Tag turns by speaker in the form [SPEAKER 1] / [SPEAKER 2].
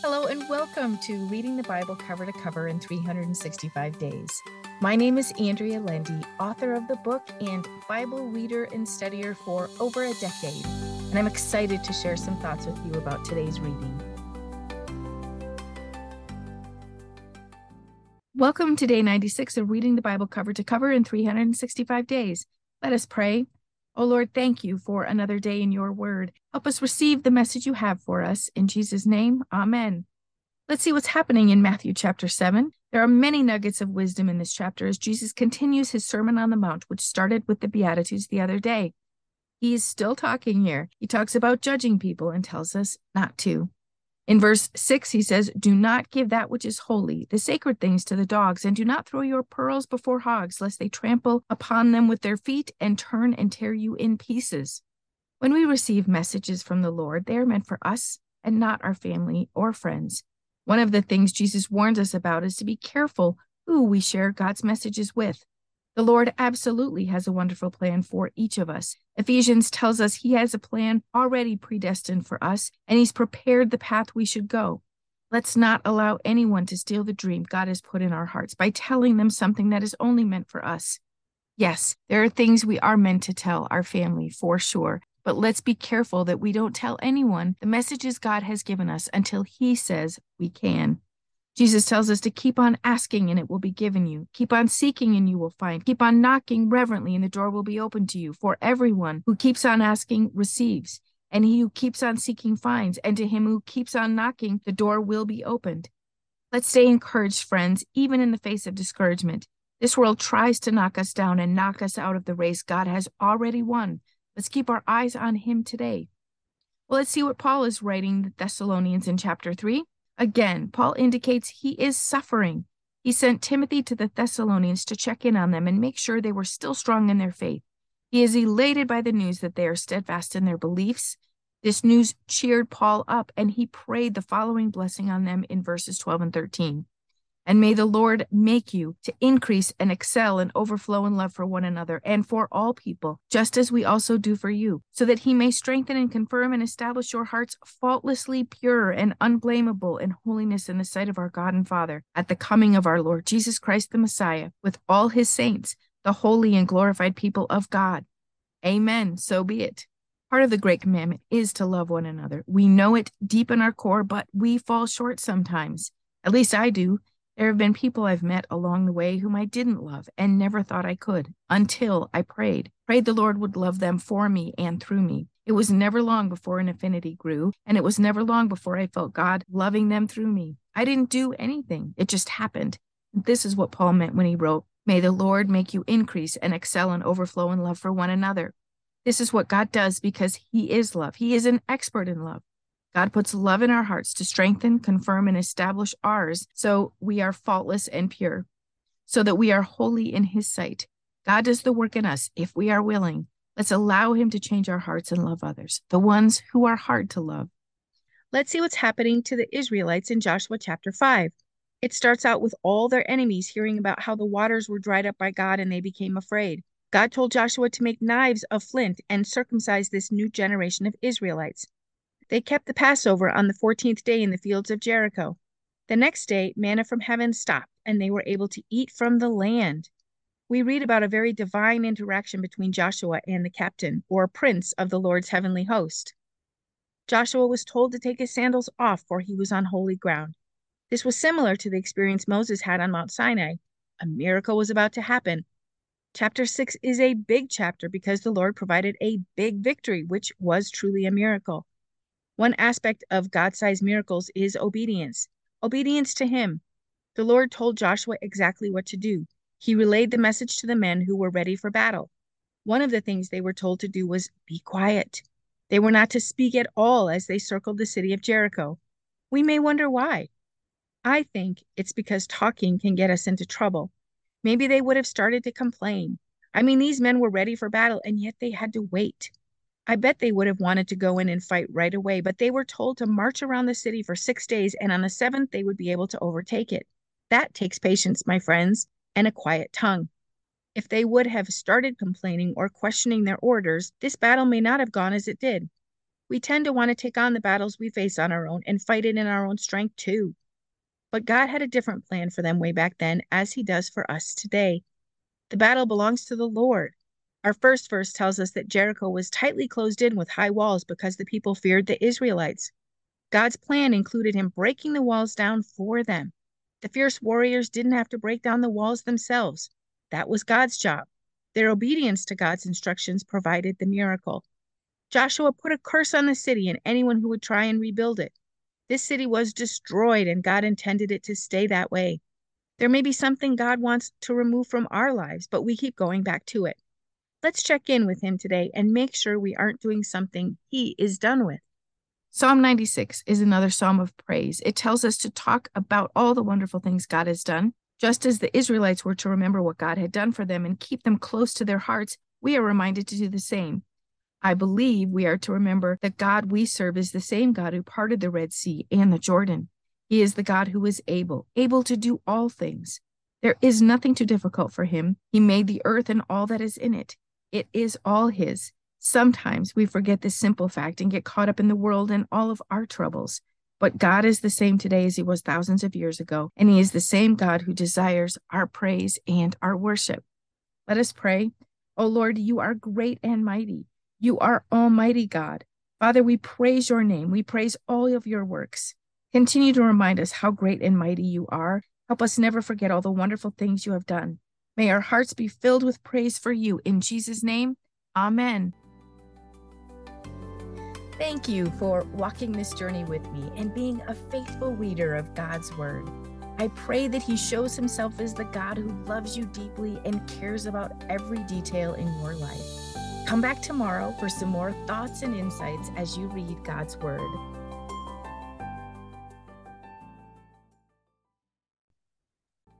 [SPEAKER 1] Hello, and welcome to Reading the Bible Cover to Cover in 365 Days. My name is Andrea Lendy, author of the book and Bible reader and studier for over a decade, and I'm excited to share some thoughts with you about today's reading. Welcome to day 96 of Reading the Bible Cover to Cover in 365 Days. Let us pray. Oh Lord, thank you for another day in your word. Help us receive the message you have for us. In Jesus' name, amen. Let's see what's happening in Matthew chapter 7. There are many nuggets of wisdom in this chapter as Jesus continues his Sermon on the Mount, which started with the Beatitudes the other day. He is still talking here. He talks about judging people and tells us not to. In verse 6, he says, Do not give that which is holy, the sacred things, to the dogs, and do not throw your pearls before hogs, lest they trample upon them with their feet and turn and tear you in pieces. When we receive messages from the Lord, they are meant for us and not our family or friends. One of the things Jesus warns us about is to be careful who we share God's messages with. The Lord absolutely has a wonderful plan for each of us. Ephesians tells us he has a plan already predestined for us, and he's prepared the path we should go. Let's not allow anyone to steal the dream God has put in our hearts by telling them something that is only meant for us. Yes, there are things we are meant to tell our family for sure, but let's be careful that we don't tell anyone the messages God has given us until He says we can. Jesus tells us to keep on asking and it will be given you. Keep on seeking and you will find. Keep on knocking reverently and the door will be open to you. For everyone who keeps on asking receives, and he who keeps on seeking finds, and to him who keeps on knocking, the door will be opened. Let's stay encouraged, friends, even in the face of discouragement. This world tries to knock us down and knock us out of the race God has already won. Let's keep our eyes on him today. Well, let's see what Paul is writing the Thessalonians in chapter 3. Again, Paul indicates he is suffering. He sent Timothy to the Thessalonians to check in on them and make sure they were still strong in their faith. He is elated by the news that they are steadfast in their beliefs. This news cheered Paul up, and he prayed the following blessing on them in verses 12 and 13. And may the Lord make you to increase and excel and overflow in love for one another and for all people, just as we also do for you, so that he may strengthen and confirm and establish your hearts faultlessly pure and unblameable in holiness in the sight of our God and Father at the coming of our Lord Jesus Christ the Messiah with all his saints, the holy and glorified people of God. Amen. So be it. Part of the great commandment is to love one another. We know it deep in our core, but we fall short sometimes. At least I do. There have been people I've met along the way whom I didn't love and never thought I could until I prayed. Prayed the Lord would love them for me and through me. It was never long before an affinity grew, and it was never long before I felt God loving them through me. I didn't do anything, it just happened. This is what Paul meant when he wrote, May the Lord make you increase and excel and overflow in love for one another. This is what God does because He is love. He is an expert in love. God puts love in our hearts to strengthen, confirm, and establish ours so we are faultless and pure, so that we are holy in His sight. God does the work in us if we are willing. Let's allow Him to change our hearts and love others, the ones who are hard to love. Let's see what's happening to the Israelites in Joshua chapter 5. It starts out with all their enemies hearing about how the waters were dried up by God and they became afraid. God told Joshua to make knives of flint and circumcise this new generation of Israelites. They kept the Passover on the 14th day in the fields of Jericho. The next day, manna from heaven stopped, and they were able to eat from the land. We read about a very divine interaction between Joshua and the captain, or prince of the Lord's heavenly host. Joshua was told to take his sandals off, for he was on holy ground. This was similar to the experience Moses had on Mount Sinai. A miracle was about to happen. Chapter 6 is a big chapter because the Lord provided a big victory, which was truly a miracle. One aspect of God sized miracles is obedience obedience to Him. The Lord told Joshua exactly what to do. He relayed the message to the men who were ready for battle. One of the things they were told to do was be quiet. They were not to speak at all as they circled the city of Jericho. We may wonder why. I think it's because talking can get us into trouble. Maybe they would have started to complain. I mean, these men were ready for battle, and yet they had to wait. I bet they would have wanted to go in and fight right away, but they were told to march around the city for six days, and on the seventh, they would be able to overtake it. That takes patience, my friends, and a quiet tongue. If they would have started complaining or questioning their orders, this battle may not have gone as it did. we tend to want to take on the battles we face on our own and fight it in our own strength too. But God had a different plan for them way back then, as He does for us today. The battle belongs to the Lord. Our first verse tells us that Jericho was tightly closed in with high walls because the people feared the Israelites. God's plan included Him breaking the walls down for them. The fierce warriors didn't have to break down the walls themselves. That was God's job. Their obedience to God's instructions provided the miracle. Joshua put a curse on the city and anyone who would try and rebuild it. This city was destroyed, and God intended it to stay that way. There may be something God wants to remove from our lives, but we keep going back to it. Let's check in with Him today and make sure we aren't doing something He is done with. Psalm 96 is another psalm of praise. It tells us to talk about all the wonderful things God has done. Just as the Israelites were to remember what God had done for them and keep them close to their hearts, we are reminded to do the same. I believe we are to remember that God we serve is the same God who parted the Red Sea and the Jordan. He is the God who is able, able to do all things. There is nothing too difficult for him. He made the earth and all that is in it. It is all his. Sometimes we forget this simple fact and get caught up in the world and all of our troubles. But God is the same today as he was thousands of years ago, and he is the same God who desires our praise and our worship. Let us pray. O oh Lord, you are great and mighty. You are Almighty God. Father, we praise your name. We praise all of your works. Continue to remind us how great and mighty you are. Help us never forget all the wonderful things you have done. May our hearts be filled with praise for you. In Jesus' name, amen. Thank you for walking this journey with me and being a faithful reader of God's Word. I pray that He shows Himself as the God who loves you deeply and cares about every detail in your life. Come back tomorrow for some more thoughts and insights as you read God's Word.